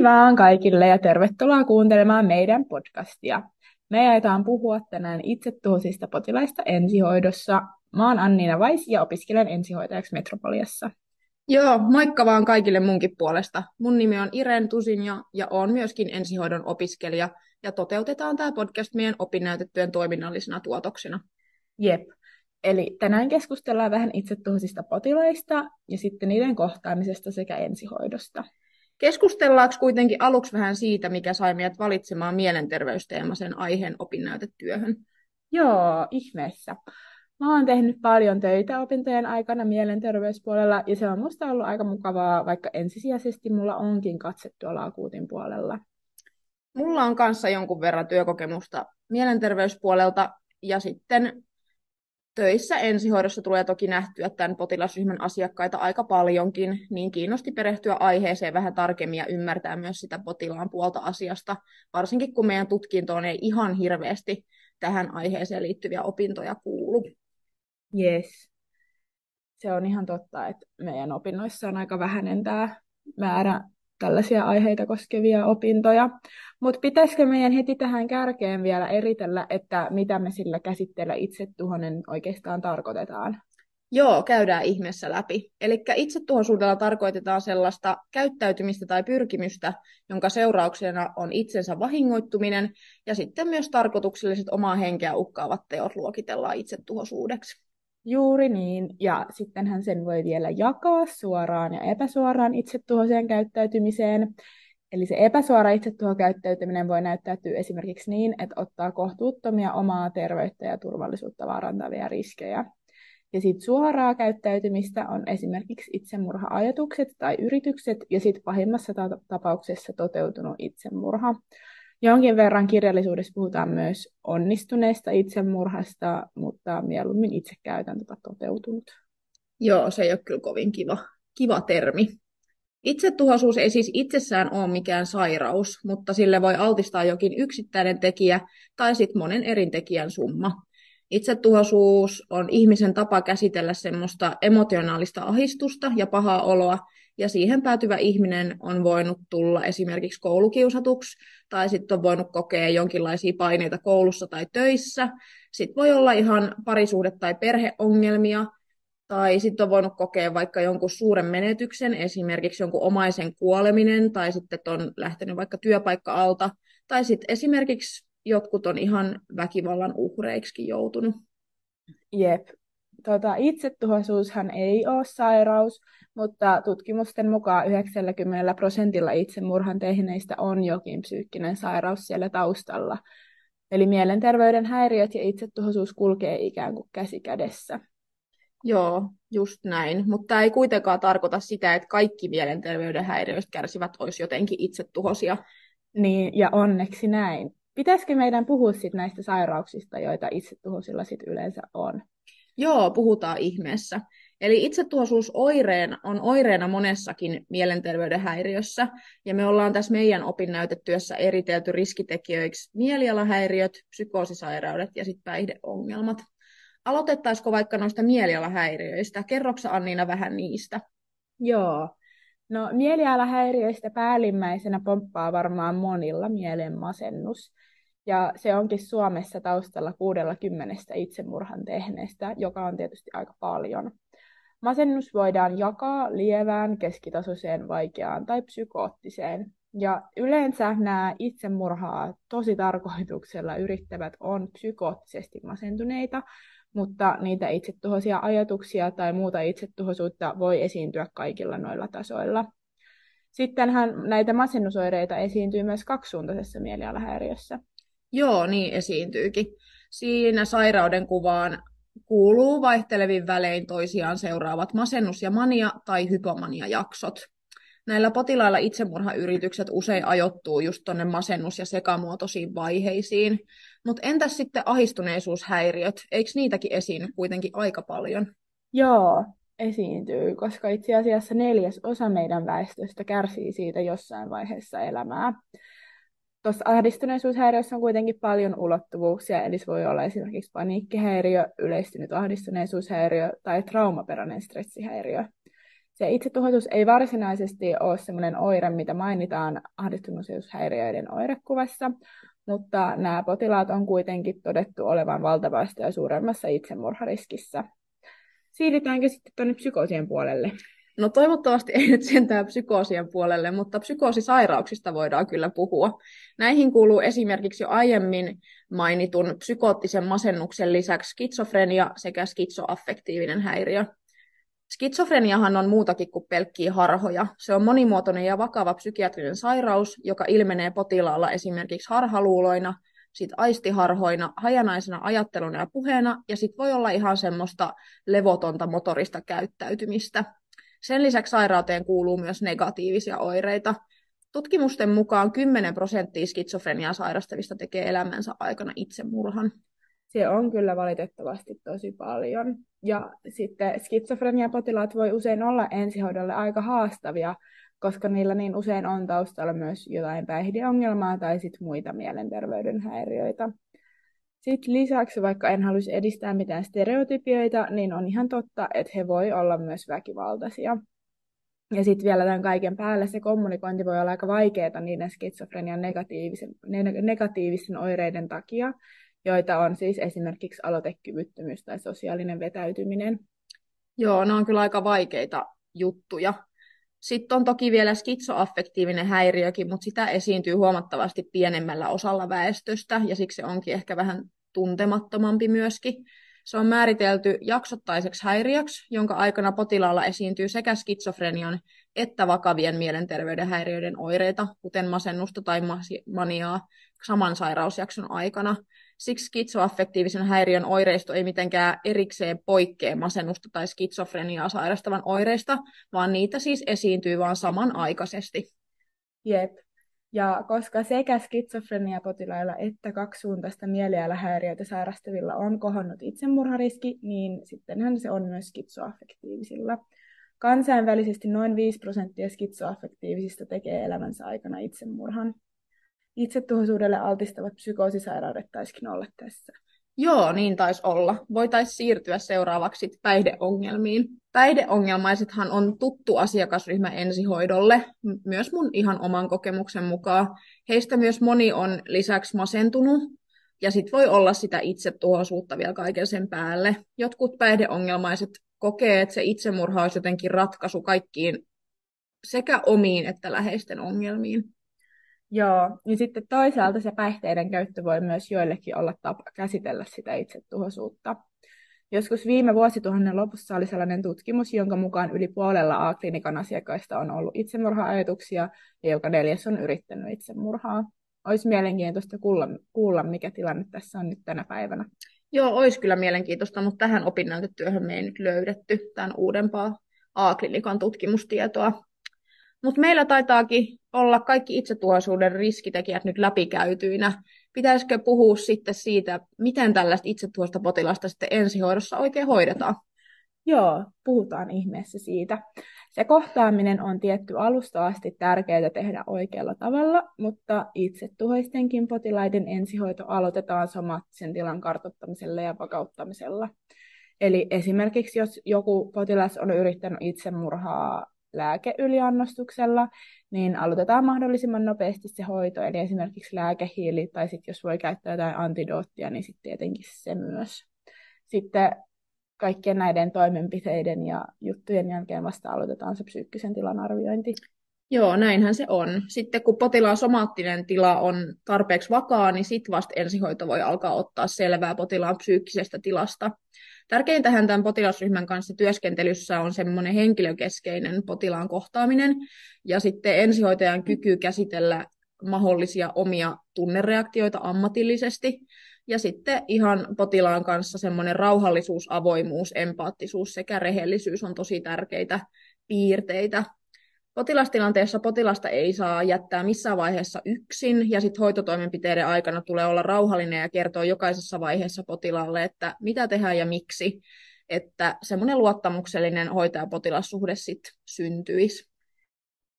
Hei vaan kaikille ja tervetuloa kuuntelemaan meidän podcastia. Me ajetaan puhua tänään itsetuhoisista potilaista ensihoidossa. Mä oon Anniina Vais ja opiskelen ensihoitajaksi Metropoliassa. Joo, moikka vaan kaikille munkin puolesta. Mun nimi on Irene Tusinja ja oon myöskin ensihoidon opiskelija ja toteutetaan tämä podcast meidän opinnäytettyjen toiminnallisena tuotoksena. Jep. Eli tänään keskustellaan vähän itsetuhoisista potilaista ja sitten niiden kohtaamisesta sekä ensihoidosta. Keskustellaanko kuitenkin aluksi vähän siitä, mikä sai meidät valitsemaan mielenterveysteemaisen aiheen opinnäytetyöhön? Joo, ihmeessä. Mä oon tehnyt paljon töitä opintojen aikana mielenterveyspuolella ja se on musta ollut aika mukavaa, vaikka ensisijaisesti mulla onkin katse tuolla akuutin puolella. Mulla on kanssa jonkun verran työkokemusta mielenterveyspuolelta ja sitten töissä ensihoidossa tulee toki nähtyä tämän potilasryhmän asiakkaita aika paljonkin, niin kiinnosti perehtyä aiheeseen vähän tarkemmin ja ymmärtää myös sitä potilaan puolta asiasta, varsinkin kun meidän tutkintoon ei ihan hirveästi tähän aiheeseen liittyviä opintoja kuulu. Yes. Se on ihan totta, että meidän opinnoissa on aika vähäinen tämä määrä tällaisia aiheita koskevia opintoja. Mutta pitäisikö meidän heti tähän kärkeen vielä eritellä, että mitä me sillä käsitteellä itsetuhonen oikeastaan tarkoitetaan? Joo, käydään ihmeessä läpi. Eli itsetuhoisuudella tarkoitetaan sellaista käyttäytymistä tai pyrkimystä, jonka seurauksena on itsensä vahingoittuminen, ja sitten myös tarkoitukselliset omaa henkeä uhkaavat teot luokitellaan itsetuhoisuudeksi. Juuri niin, ja sittenhän sen voi vielä jakaa suoraan ja epäsuoraan itsetuhoiseen käyttäytymiseen. Eli se epäsuora itsetuhokäyttäytyminen voi näyttäytyä esimerkiksi niin, että ottaa kohtuuttomia omaa terveyttä ja turvallisuutta vaarantavia riskejä. Ja sitten suoraa käyttäytymistä on esimerkiksi itsemurha-ajatukset tai yritykset, ja sitten pahimmassa tapauksessa toteutunut itsemurha. Jonkin verran kirjallisuudessa puhutaan myös onnistuneesta itsemurhasta, mutta mieluummin itse käytän tätä toteutunut. Joo, se ei ole kyllä kovin kiva, kiva termi. Itsetuhoisuus ei siis itsessään ole mikään sairaus, mutta sille voi altistaa jokin yksittäinen tekijä tai sitten monen eri tekijän summa. Itsetuhoisuus on ihmisen tapa käsitellä semmoista emotionaalista ahistusta ja pahaa oloa, ja siihen päätyvä ihminen on voinut tulla esimerkiksi koulukiusatuksi, tai sitten on voinut kokea jonkinlaisia paineita koulussa tai töissä. Sitten voi olla ihan parisuhde- tai perheongelmia, tai sitten on voinut kokea vaikka jonkun suuren menetyksen, esimerkiksi jonkun omaisen kuoleminen, tai sitten on lähtenyt vaikka työpaikka alta, tai sitten esimerkiksi jotkut on ihan väkivallan uhreiksi joutunut. Jep. Tota, itsetuhoisuushan ei ole sairaus, mutta tutkimusten mukaan 90 prosentilla itsemurhan tehneistä on jokin psyykkinen sairaus siellä taustalla. Eli mielenterveyden häiriöt ja itsetuhoisuus kulkee ikään kuin käsi kädessä. Joo, just näin. Mutta tämä ei kuitenkaan tarkoita sitä, että kaikki mielenterveyden häiriöistä kärsivät olisi jotenkin itsetuhoisia. Niin, ja onneksi näin. Pitäisikö meidän puhua sit näistä sairauksista, joita itsetuhoisilla sit yleensä on? Joo, puhutaan ihmeessä. Eli itsetuhoisuus oireen on oireena monessakin mielenterveyden häiriössä, ja me ollaan tässä meidän opinnäytetyössä eritelty riskitekijöiksi mielialahäiriöt, psykoosisairaudet ja sitten päihdeongelmat. Aloitettaisiko vaikka noista mielialahäiriöistä? Kerroksa Anniina vähän niistä? Joo. No mielialahäiriöistä päällimmäisenä pomppaa varmaan monilla mielen masennus. Ja se onkin Suomessa taustalla 60 itsemurhan tehneestä, joka on tietysti aika paljon. Masennus voidaan jakaa lievään, keskitasoiseen, vaikeaan tai psykoottiseen. Ja yleensä nämä itsemurhaa tosi tarkoituksella yrittävät on psykoottisesti masentuneita, mutta niitä itsetuhoisia ajatuksia tai muuta itsetuhoisuutta voi esiintyä kaikilla noilla tasoilla. Sittenhän näitä masennusoireita esiintyy myös kaksisuuntaisessa mielialahäiriössä. Joo, niin esiintyykin. Siinä sairauden kuvaan kuuluu vaihtelevin välein toisiaan seuraavat masennus- ja mania- tai hypomania-jaksot. Näillä potilailla itsemurhayritykset usein ajoittuu just tuonne masennus- ja sekamuotoisiin vaiheisiin. Mutta entäs sitten ahistuneisuushäiriöt? Eikö niitäkin esiin kuitenkin aika paljon? Joo, esiintyy, koska itse asiassa neljäs osa meidän väestöstä kärsii siitä jossain vaiheessa elämää. Tuossa ahdistuneisuushäiriössä on kuitenkin paljon ulottuvuuksia, eli se voi olla esimerkiksi paniikkihäiriö, yleistynyt ahdistuneisuushäiriö tai traumaperäinen stressihäiriö. Se itsetuhoisuus ei varsinaisesti ole sellainen oire, mitä mainitaan ahdistuneisuushäiriöiden oirekuvassa, mutta nämä potilaat on kuitenkin todettu olevan valtavasti ja suuremmassa itsemurhariskissä. Siirrytäänkö sitten tuonne psykoosien puolelle? No toivottavasti ei nyt sentään psykoosien puolelle, mutta psykoosisairauksista voidaan kyllä puhua. Näihin kuuluu esimerkiksi jo aiemmin mainitun psykoottisen masennuksen lisäksi skitsofrenia sekä skitsoaffektiivinen häiriö. Skitsofreniahan on muutakin kuin pelkkiä harhoja. Se on monimuotoinen ja vakava psykiatrinen sairaus, joka ilmenee potilaalla esimerkiksi harhaluuloina, sit aistiharhoina, hajanaisena ajatteluna ja puheena, ja sitten voi olla ihan semmoista levotonta motorista käyttäytymistä. Sen lisäksi sairauteen kuuluu myös negatiivisia oireita. Tutkimusten mukaan 10 prosenttia skitsofreniaa sairastavista tekee elämänsä aikana itsemurhan. Se on kyllä valitettavasti tosi paljon. Ja sitten skitsofreniapotilaat voi usein olla ensihoidolle aika haastavia, koska niillä niin usein on taustalla myös jotain päihdeongelmaa tai sitten muita mielenterveyden häiriöitä. Sitten lisäksi, vaikka en haluaisi edistää mitään stereotypioita, niin on ihan totta, että he voi olla myös väkivaltaisia. Ja sitten vielä tämän kaiken päälle se kommunikointi voi olla aika vaikeaa niiden skitsofrenian negatiivisen, negatiivisten oireiden takia, joita on siis esimerkiksi aloitekyvyttömyys tai sosiaalinen vetäytyminen. Joo, ne on kyllä aika vaikeita juttuja. Sitten on toki vielä skitsoaffektiivinen häiriökin, mutta sitä esiintyy huomattavasti pienemmällä osalla väestöstä, ja siksi se onkin ehkä vähän tuntemattomampi myöskin. Se on määritelty jaksottaiseksi häiriöksi, jonka aikana potilaalla esiintyy sekä skitsofrenian että vakavien mielenterveyden häiriöiden oireita, kuten masennusta tai maniaa, saman sairausjakson aikana. Siksi skitsoaffektiivisen häiriön oireisto ei mitenkään erikseen poikkea masennusta tai skitsofreniaa sairastavan oireista, vaan niitä siis esiintyy vain samanaikaisesti. Jep. Ja koska sekä skitsofreniapotilailla että kaksisuuntaista mielialahäiriöitä sairastavilla on kohonnut itsemurhariski, niin sittenhän se on myös skitsoaffektiivisilla. Kansainvälisesti noin 5 prosenttia skitsoaffektiivisista tekee elämänsä aikana itsemurhan. Itsetuhoisuudelle altistavat psykoosisairaudet taisikin olla tässä. Joo, niin taisi olla. Voitaisiin siirtyä seuraavaksi päihdeongelmiin. Päihdeongelmaisethan on tuttu asiakasryhmä ensihoidolle, myös mun ihan oman kokemuksen mukaan. Heistä myös moni on lisäksi masentunut, ja sitten voi olla sitä itsetuhoisuutta vielä kaiken sen päälle. Jotkut päihdeongelmaiset kokee, että se itsemurha olisi jotenkin ratkaisu kaikkiin sekä omiin että läheisten ongelmiin. Joo, ja sitten toisaalta se päihteiden käyttö voi myös joillekin olla tapa käsitellä sitä itsetuhoisuutta. Joskus viime vuosituhannen lopussa oli sellainen tutkimus, jonka mukaan yli puolella A-klinikan asiakkaista on ollut itsemurha-ajatuksia ja joka neljäs on yrittänyt itsemurhaa. Olisi mielenkiintoista kuulla, kuulla, mikä tilanne tässä on nyt tänä päivänä. Joo, olisi kyllä mielenkiintoista, mutta tähän opinnäytetyöhön me ei nyt löydetty tämän uudempaa A-klinikan tutkimustietoa. Mutta meillä taitaakin olla kaikki itsetuhoisuuden riskitekijät nyt läpikäytyinä. Pitäisikö puhua sitten siitä, miten tällaista itsetuhoista potilasta sitten ensihoidossa oikein hoidetaan? Joo, puhutaan ihmeessä siitä. Se kohtaaminen on tietty alusta asti tärkeää tehdä oikealla tavalla, mutta itsetuhoistenkin potilaiden ensihoito aloitetaan somaattisen tilan kartoittamisella ja vakauttamisella. Eli esimerkiksi jos joku potilas on yrittänyt itsemurhaa lääkeyliannostuksella, niin aloitetaan mahdollisimman nopeasti se hoito, eli esimerkiksi lääkehiili, tai sitten jos voi käyttää jotain antidoottia, niin sitten tietenkin se myös. Sitten kaikkien näiden toimenpiteiden ja juttujen jälkeen vasta aloitetaan se psyykkisen tilan arviointi. Joo, näinhän se on. Sitten kun potilaan somaattinen tila on tarpeeksi vakaa, niin sitten vasta ensihoito voi alkaa ottaa selvää potilaan psyykkisestä tilasta. Tärkeintähän tämän potilasryhmän kanssa työskentelyssä on semmoinen henkilökeskeinen potilaan kohtaaminen ja sitten ensihoitajan kyky käsitellä mahdollisia omia tunnereaktioita ammatillisesti ja sitten ihan potilaan kanssa semmoinen rauhallisuus, avoimuus, empaattisuus sekä rehellisyys on tosi tärkeitä piirteitä. Potilastilanteessa potilasta ei saa jättää missään vaiheessa yksin, ja sitten hoitotoimenpiteiden aikana tulee olla rauhallinen ja kertoa jokaisessa vaiheessa potilaalle, että mitä tehdään ja miksi, että semmoinen luottamuksellinen hoitaja-potilassuhde sitten syntyisi.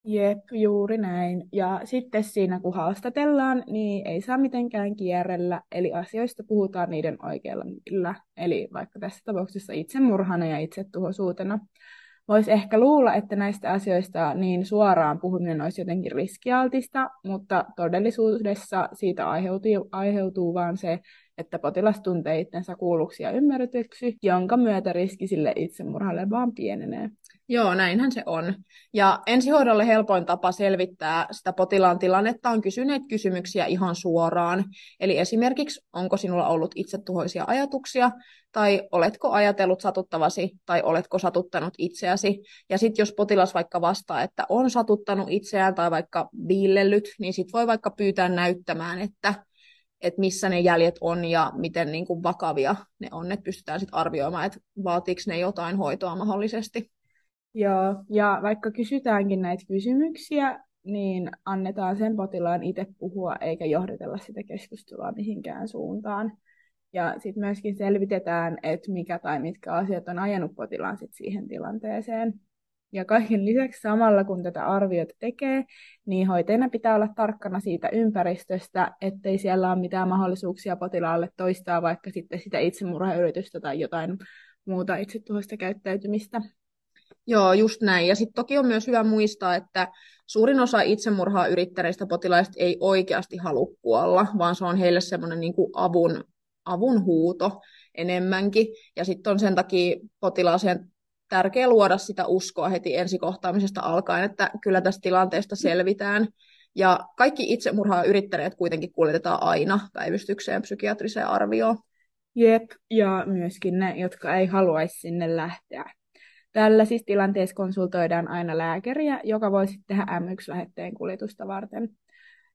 Jep, juuri näin. Ja sitten siinä, kun haastatellaan, niin ei saa mitenkään kierrellä, eli asioista puhutaan niiden oikealla nimillä. Eli vaikka tässä tapauksessa itsemurhana ja itsetuhoisuutena. Voisi ehkä luulla, että näistä asioista niin suoraan puhuminen olisi jotenkin riskialtista, mutta todellisuudessa siitä aiheutuu, aiheutuu vaan se, että potilas tuntee itsensä kuulluksi ja ymmärretyksi, jonka myötä riski sille itsemurhalle vaan pienenee. Joo, näinhän se on. Ja ensihoidolle helpoin tapa selvittää sitä potilaan tilannetta on kysyneet kysymyksiä ihan suoraan. Eli esimerkiksi, onko sinulla ollut itsetuhoisia ajatuksia, tai oletko ajatellut satuttavasi, tai oletko satuttanut itseäsi. Ja sitten jos potilas vaikka vastaa, että on satuttanut itseään tai vaikka viillellyt, niin sitten voi vaikka pyytää näyttämään, että että missä ne jäljet on ja miten niin kuin vakavia ne on, että pystytään sitten arvioimaan, että vaatiiko ne jotain hoitoa mahdollisesti. Joo, ja vaikka kysytäänkin näitä kysymyksiä, niin annetaan sen potilaan itse puhua, eikä johdetella sitä keskustelua mihinkään suuntaan. Ja sitten myöskin selvitetään, että mikä tai mitkä asiat on ajanut potilaan sit siihen tilanteeseen. Ja kaiken lisäksi samalla kun tätä arviota tekee, niin hoitajana pitää olla tarkkana siitä ympäristöstä, ettei siellä ole mitään mahdollisuuksia potilaalle toistaa vaikka sitten sitä itsemurhayritystä tai jotain muuta itsetuhoista käyttäytymistä. Joo, just näin. Ja sitten toki on myös hyvä muistaa, että suurin osa itsemurhaa yrittäneistä potilaista ei oikeasti halua kuolla, vaan se on heille semmoinen niin avun, avun huuto enemmänkin. Ja sitten on sen takia potilaaseen tärkeää luoda sitä uskoa heti ensikohtaamisesta alkaen, että kyllä tästä tilanteesta selvitään. Ja kaikki itsemurhaa yrittäneet kuitenkin kuljetetaan aina päivystykseen psykiatriseen arvioon. Jep, ja myöskin ne, jotka ei haluaisi sinne lähteä. Tällaisissa tilanteissa konsultoidaan aina lääkäriä, joka voi sitten tehdä M1-lähetteen kuljetusta varten.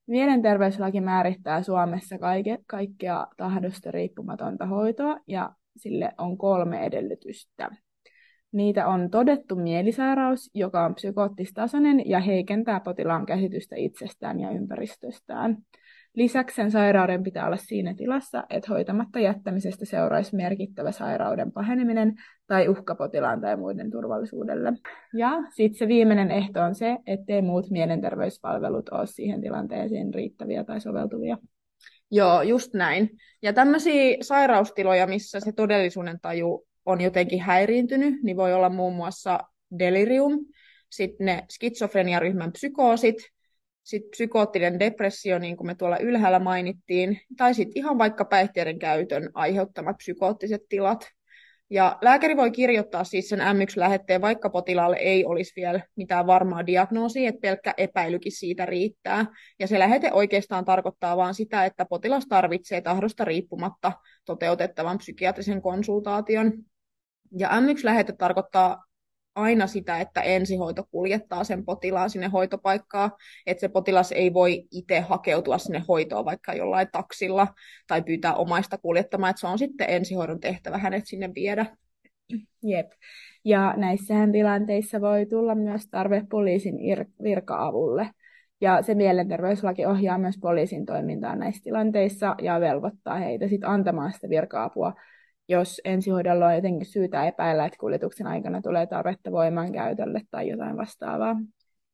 Mielenterveyslaki määrittää Suomessa kaike, kaikkea tahdosta riippumatonta hoitoa ja sille on kolme edellytystä. Niitä on todettu mielisairaus, joka on psykoottistasoinen ja heikentää potilaan käsitystä itsestään ja ympäristöstään. Lisäksi sen sairauden pitää olla siinä tilassa, että hoitamatta jättämisestä seuraisi merkittävä sairauden paheneminen tai uhka potilaan tai muiden turvallisuudelle. Ja sitten se viimeinen ehto on se, ettei muut mielenterveyspalvelut ole siihen tilanteeseen riittäviä tai soveltuvia. Joo, just näin. Ja tämmöisiä sairaustiloja, missä se todellisuuden taju on jotenkin häiriintynyt, niin voi olla muun muassa delirium, sitten ne skitsofreniaryhmän psykoosit, sitten psykoottinen depressio, niin kuin me tuolla ylhäällä mainittiin, tai sitten ihan vaikka päihteiden käytön aiheuttamat psykoottiset tilat. Ja lääkäri voi kirjoittaa siis sen M1-lähetteen, vaikka potilaalle ei olisi vielä mitään varmaa diagnoosia, että pelkkä epäilykin siitä riittää. Ja se lähete oikeastaan tarkoittaa vain sitä, että potilas tarvitsee tahdosta riippumatta toteutettavan psykiatrisen konsultaation. Ja M1-lähete tarkoittaa aina sitä, että ensihoito kuljettaa sen potilaan sinne hoitopaikkaan, että se potilas ei voi itse hakeutua sinne hoitoon vaikka jollain taksilla tai pyytää omaista kuljettamaan, että se on sitten ensihoidon tehtävä hänet sinne viedä. Jep. Ja näissähän tilanteissa voi tulla myös tarve poliisin virka-avulle. Ja se mielenterveyslaki ohjaa myös poliisin toimintaa näissä tilanteissa ja velvoittaa heitä sitten antamaan sitä virka-apua jos ensihoidolla on jotenkin syytä epäillä, että kuljetuksen aikana tulee tarvetta voimankäytölle tai jotain vastaavaa.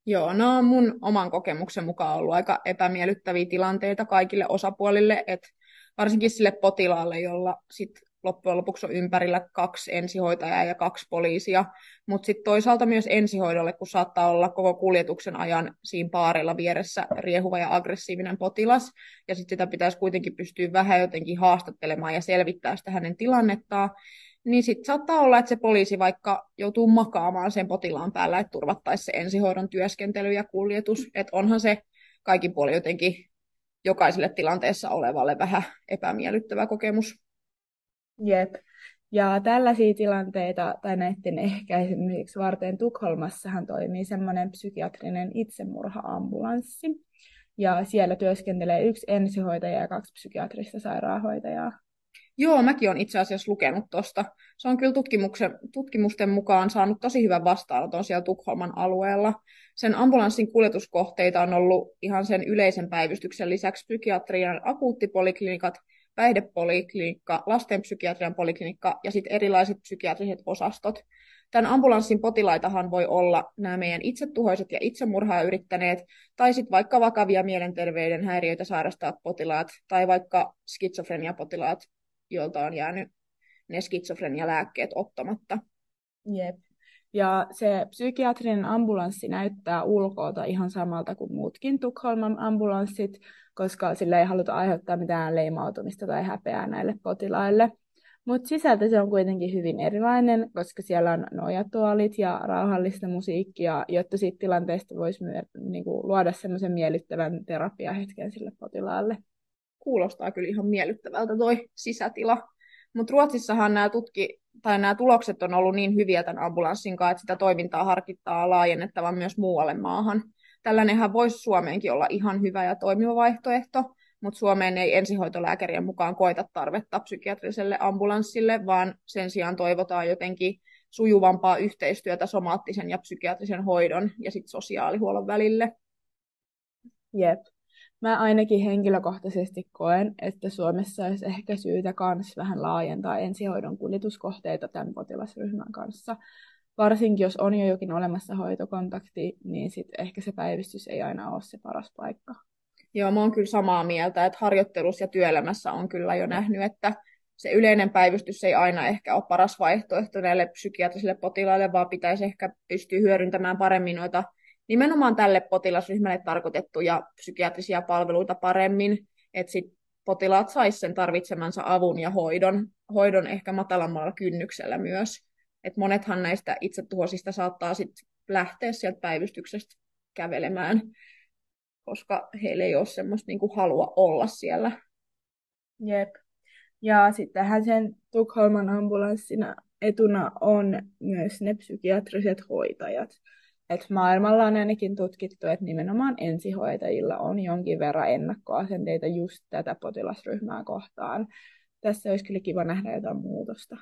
Joo, no mun oman kokemuksen mukaan ollut aika epämiellyttäviä tilanteita kaikille osapuolille, että varsinkin sille potilaalle, jolla sit loppujen lopuksi on ympärillä kaksi ensihoitajaa ja kaksi poliisia, mutta sitten toisaalta myös ensihoidolle, kun saattaa olla koko kuljetuksen ajan siinä paarilla vieressä riehuva ja aggressiivinen potilas, ja sitten sitä pitäisi kuitenkin pystyä vähän jotenkin haastattelemaan ja selvittää sitä hänen tilannettaan, niin sitten saattaa olla, että se poliisi vaikka joutuu makaamaan sen potilaan päällä, että turvattaisi se ensihoidon työskentely ja kuljetus, että onhan se kaikin puolin jotenkin jokaiselle tilanteessa olevalle vähän epämiellyttävä kokemus. Jep. Ja tällaisia tilanteita tai näiden ehkäisemiseksi varten Tukholmassahan toimii semmoinen psykiatrinen itsemurha-ambulanssi. Ja siellä työskentelee yksi ensihoitaja ja kaksi psykiatrista sairaanhoitajaa. Joo, mäkin olen itse asiassa lukenut tuosta. Se on kyllä tutkimuksen, tutkimusten mukaan saanut tosi hyvän vastaanoton siellä Tukholman alueella. Sen ambulanssin kuljetuskohteita on ollut ihan sen yleisen päivystyksen lisäksi psykiatrian akuuttipoliklinikat, päihdepoliklinikka, lastenpsykiatrian poliklinikka ja sitten erilaiset psykiatriset osastot. Tämän ambulanssin potilaitahan voi olla nämä meidän itsetuhoiset ja itsemurhaa yrittäneet, tai sitten vaikka vakavia mielenterveyden häiriöitä sairastavat potilaat, tai vaikka skitsofreniapotilaat, joilta on jäänyt ne skitsofrenialääkkeet ottamatta. Jep. Ja se psykiatrinen ambulanssi näyttää ulkoota ihan samalta kuin muutkin Tukholman ambulanssit, koska sillä ei haluta aiheuttaa mitään leimautumista tai häpeää näille potilaille. Mutta sisältö se on kuitenkin hyvin erilainen, koska siellä on nojatuolit ja rauhallista musiikkia, jotta siitä tilanteesta voisi myö, niinku, luoda semmoisen miellyttävän terapiahetken sille potilaalle. Kuulostaa kyllä ihan miellyttävältä toi sisätila. Mutta Ruotsissahan nämä tutki, tai nämä tulokset on ollut niin hyviä tämän ambulanssin kanssa, että sitä toimintaa harkittaa laajennettavan myös muualle maahan. Tällainenhan voisi Suomeenkin olla ihan hyvä ja toimiva vaihtoehto, mutta Suomeen ei ensihoitolääkärien mukaan koita tarvetta psykiatriselle ambulanssille, vaan sen sijaan toivotaan jotenkin sujuvampaa yhteistyötä somaattisen ja psykiatrisen hoidon ja sit sosiaalihuollon välille. Jep. Mä ainakin henkilökohtaisesti koen, että Suomessa olisi ehkä syytä myös vähän laajentaa ensihoidon kuljetuskohteita tämän potilasryhmän kanssa. Varsinkin jos on jo jokin olemassa hoitokontakti, niin sit ehkä se päivystys ei aina ole se paras paikka. Joo, mä oon kyllä samaa mieltä, että harjoittelussa ja työelämässä on kyllä jo nähnyt, että se yleinen päivystys ei aina ehkä ole paras vaihtoehto näille psykiatrisille potilaille, vaan pitäisi ehkä pystyä hyödyntämään paremmin noita nimenomaan tälle potilasryhmälle tarkoitettuja psykiatrisia palveluita paremmin, että sit potilaat saisivat sen tarvitsemansa avun ja hoidon, hoidon ehkä matalammalla kynnyksellä myös. Et monethan näistä itsetuhoisista saattaa sitten lähteä sieltä päivystyksestä kävelemään koska heillä ei ole semmoista niin kuin halua olla siellä. Jep. Ja sittenhän sen Tukholman ambulanssina etuna on myös ne psykiatriset hoitajat. Et maailmalla on ainakin tutkittu, että nimenomaan ensihoitajilla on jonkin verran ennakkoasenteita just tätä potilasryhmää kohtaan. Tässä olisi kyllä kiva nähdä jotain muutosta.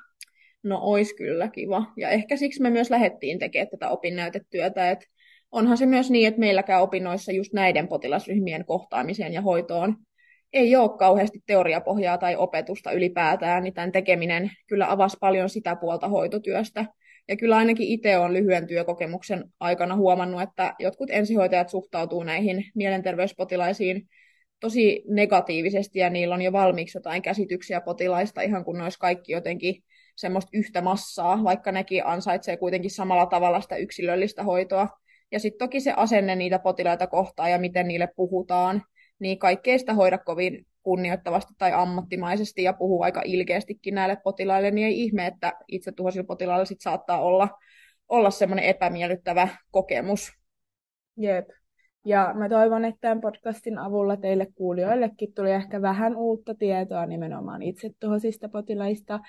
No ois kyllä kiva. Ja ehkä siksi me myös lähdettiin tekemään tätä opinnäytetyötä, että onhan se myös niin, että meilläkään opinnoissa just näiden potilasryhmien kohtaamiseen ja hoitoon ei ole kauheasti teoriapohjaa tai opetusta ylipäätään, niin tämän tekeminen kyllä avasi paljon sitä puolta hoitotyöstä. Ja kyllä ainakin itse olen lyhyen työkokemuksen aikana huomannut, että jotkut ensihoitajat suhtautuu näihin mielenterveyspotilaisiin tosi negatiivisesti ja niillä on jo valmiiksi jotain käsityksiä potilaista, ihan kun ne olisi kaikki jotenkin semmoista yhtä massaa, vaikka nekin ansaitsee kuitenkin samalla tavalla sitä yksilöllistä hoitoa. Ja sitten toki se asenne niitä potilaita kohtaan ja miten niille puhutaan, niin kaikkea sitä hoida kovin kunnioittavasti tai ammattimaisesti ja puhuu aika ilkeästikin näille potilaille, niin ei ihme, että itse tuhoisilla potilailla sit saattaa olla, olla semmoinen epämiellyttävä kokemus. Jep. Ja mä toivon, että tämän podcastin avulla teille kuulijoillekin tuli ehkä vähän uutta tietoa nimenomaan itsetuhoisista potilaista,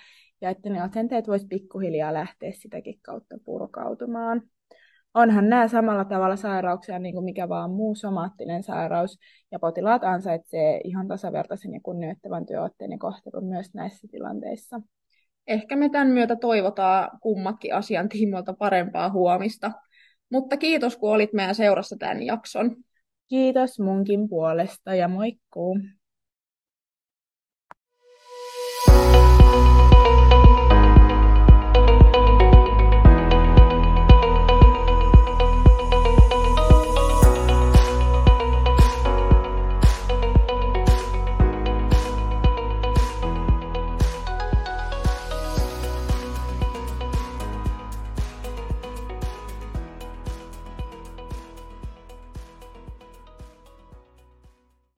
ja että ne asenteet vois pikkuhiljaa lähteä sitäkin kautta purkautumaan onhan nämä samalla tavalla sairauksia niin kuin mikä vaan muu somaattinen sairaus, ja potilaat ansaitsee ihan tasavertaisen ja kunnioittavan työotteen ja kohtelun myös näissä tilanteissa. Ehkä me tämän myötä toivotaan kummatkin asian tiimoilta parempaa huomista. Mutta kiitos, kun olit meidän seurassa tämän jakson. Kiitos munkin puolesta ja moikkuu.